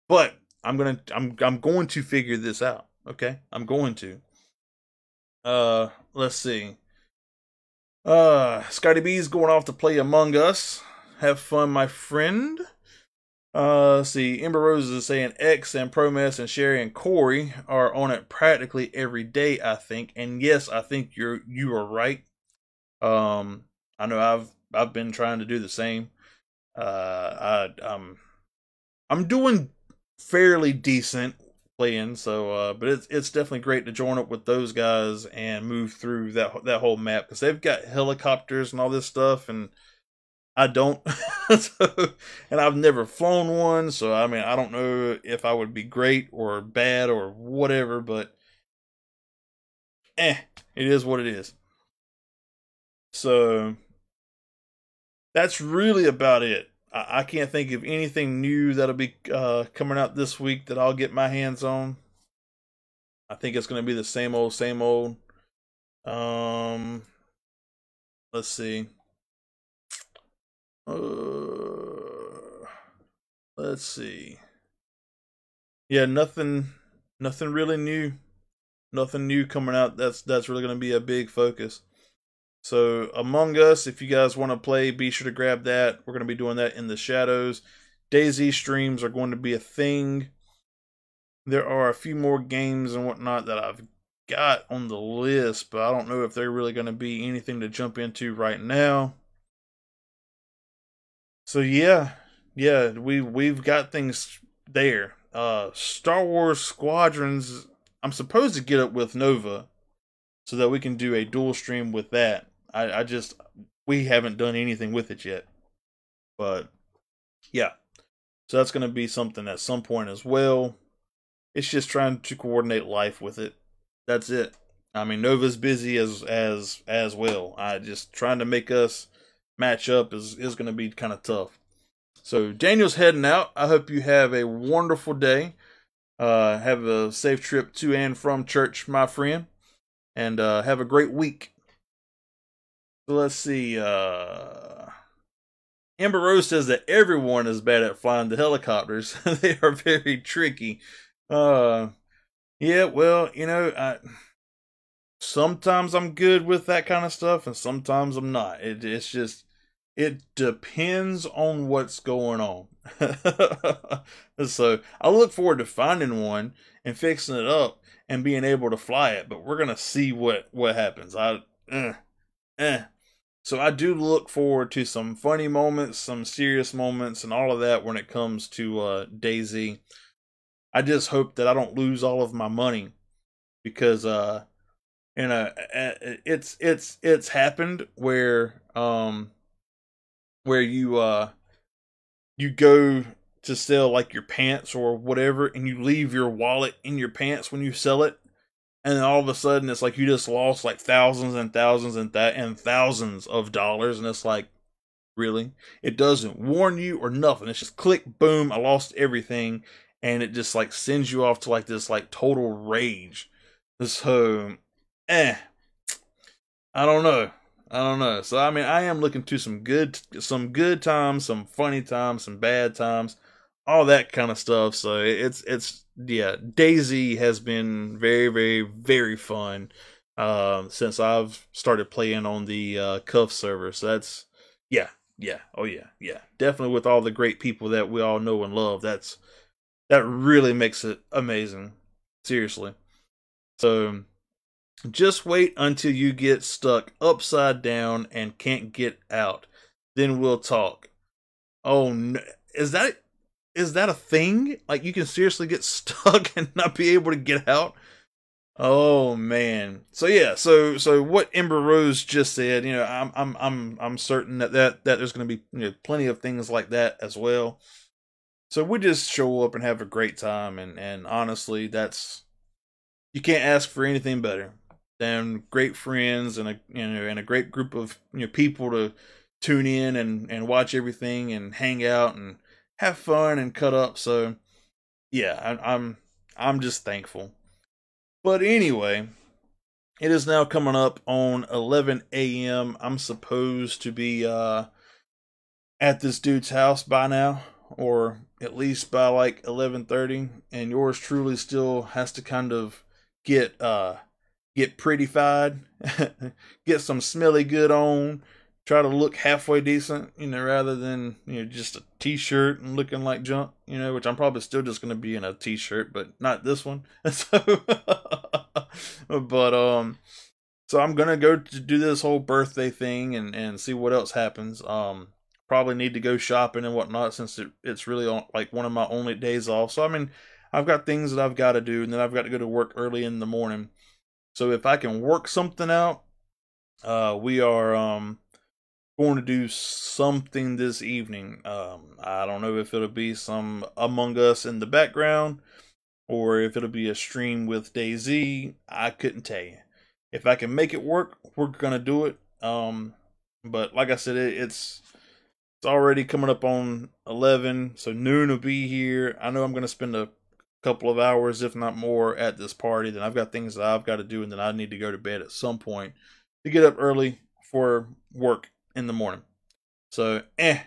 but I'm gonna I'm I'm going to figure this out. Okay, I'm going to. Uh, let's see. Uh, Scotty B's going off to play Among Us. Have fun, my friend. Uh, see, Ember Rose is saying X and Promess and Sherry and Corey are on it practically every day, I think. And yes, I think you're you are right. Um, I know I've I've been trying to do the same. Uh, I um, I'm doing fairly decent playing, so uh, but it's it's definitely great to join up with those guys and move through that that whole map because they've got helicopters and all this stuff and I don't, so, *laughs* and I've never flown one, so I mean, I don't know if I would be great or bad or whatever, but eh, it is what it is. So that's really about it. I, I can't think of anything new that'll be uh, coming out this week that I'll get my hands on. I think it's going to be the same old, same old. Um, let's see. Uh, let's see. Yeah, nothing, nothing really new. Nothing new coming out. That's that's really going to be a big focus. So Among Us, if you guys want to play, be sure to grab that. We're going to be doing that in the shadows. DayZ streams are going to be a thing. There are a few more games and whatnot that I've got on the list, but I don't know if they're really going to be anything to jump into right now. So yeah, yeah, we we've got things there. Uh, Star Wars Squadrons. I'm supposed to get up with Nova, so that we can do a dual stream with that. I, I just we haven't done anything with it yet, but yeah. So that's going to be something at some point as well. It's just trying to coordinate life with it. That's it. I mean, Nova's busy as as as well. I just trying to make us match up is is going to be kind of tough. So Daniel's heading out. I hope you have a wonderful day. Uh, have a safe trip to and from church, my friend, and uh, have a great week. So let's see. Uh, Amber Rose says that everyone is bad at flying the helicopters. *laughs* they are very tricky. Uh, yeah, well, you know, I sometimes I'm good with that kind of stuff, and sometimes I'm not. It, it's just it depends on what's going on. *laughs* so I look forward to finding one and fixing it up and being able to fly it. But we're gonna see what what happens. I eh, eh. So I do look forward to some funny moments, some serious moments, and all of that when it comes to uh, DayZ. I just hope that I don't lose all of my money because uh, you know it's it's it's happened where um where you uh you go to sell like your pants or whatever and you leave your wallet in your pants when you sell it and then all of a sudden it's like you just lost like thousands and thousands and that and thousands of dollars and it's like really? It doesn't warn you or nothing. It's just click boom i lost everything and it just like sends you off to like this like total rage. So eh i don't know I don't know. So I mean, I am looking to some good, some good times, some funny times, some bad times, all that kind of stuff. So it's it's yeah, DayZ has been very very very fun uh, since I've started playing on the uh, Cuff server. So that's yeah, yeah, oh yeah, yeah, definitely with all the great people that we all know and love. That's that really makes it amazing. Seriously. So just wait until you get stuck upside down and can't get out. Then we'll talk. Oh, no. is that is that a thing? Like you can seriously get *laughs* stuck and not be able to get out? Oh man. So yeah, so so what Ember Rose just said, you know, I'm I'm I'm I'm certain that that, that there's going to be you know, plenty of things like that as well. So we just show up and have a great time and and honestly, that's you can't ask for anything better them great friends and a you know and a great group of you know people to tune in and and watch everything and hang out and have fun and cut up. So yeah, I, I'm I'm just thankful. But anyway, it is now coming up on 11 a.m. I'm supposed to be uh at this dude's house by now or at least by like 11:30 and yours truly still has to kind of get uh get prettyfied, *laughs* get some smelly good on, try to look halfway decent, you know, rather than you know just a t-shirt and looking like junk, you know, which I'm probably still just to be in a t-shirt, but not this one. *laughs* so, but um, so I'm gonna go to do this whole birthday thing and and see what else happens. Um, probably need to go shopping and whatnot since it, it's really on, like one of my only days off. So I mean, I've got things that I've got to do, and then I've got to go to work early in the morning. So if I can work something out, uh, we are um, going to do something this evening. Um, I don't know if it'll be some Among Us in the background or if it'll be a stream with DayZ. I couldn't tell you. If I can make it work, we're gonna do it. Um, but like I said, it, it's it's already coming up on eleven, so noon will be here. I know I'm gonna spend a couple of hours, if not more, at this party. Then I've got things that I've got to do, and then I need to go to bed at some point to get up early for work in the morning. So, eh,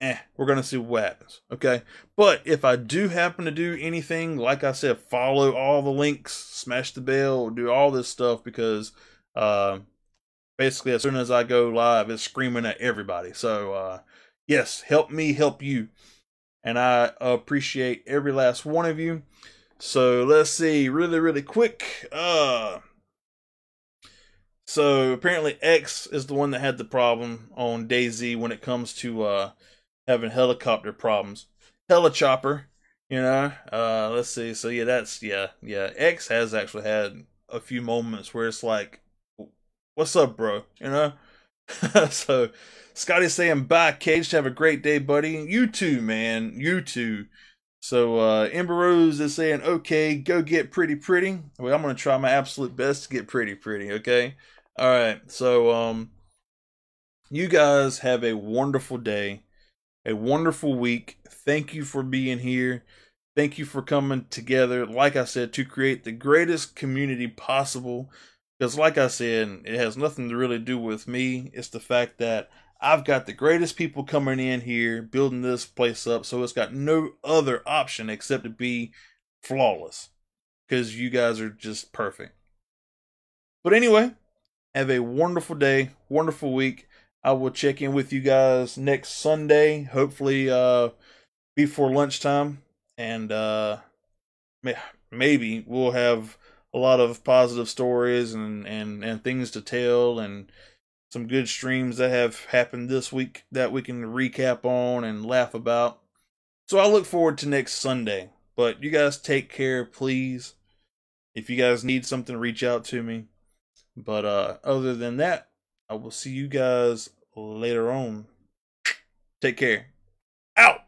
eh, we're gonna see what happens. Okay, but if I do happen to do anything, like I said, follow all the links, smash the bell, do all this stuff because, uh, basically, as soon as I go live, it's screaming at everybody. So, uh, yes, help me help you and I appreciate every last one of you. So let's see, really, really quick. Uh, so apparently X is the one that had the problem on DayZ when it comes to uh having helicopter problems. Helichopper, you know. Uh, let's see. So yeah, that's yeah, yeah. X has actually had a few moments where it's like, "What's up, bro?" You know. *laughs* so Scotty's saying bye, Cage. Have a great day, buddy. You too, man. You too. So uh Ember Rose is saying, okay, go get pretty pretty. Well, I'm gonna try my absolute best to get pretty pretty, okay? Alright, so um you guys have a wonderful day, a wonderful week. Thank you for being here. Thank you for coming together, like I said, to create the greatest community possible. Because, like I said, it has nothing to really do with me. It's the fact that I've got the greatest people coming in here, building this place up, so it's got no other option except to be flawless. Because you guys are just perfect. But anyway, have a wonderful day, wonderful week. I will check in with you guys next Sunday, hopefully uh, before lunchtime, and uh, maybe we'll have a lot of positive stories and, and, and things to tell and some good streams that have happened this week that we can recap on and laugh about. So I look forward to next Sunday. But you guys take care, please. If you guys need something, reach out to me. But uh other than that, I will see you guys later on. Take care. Out.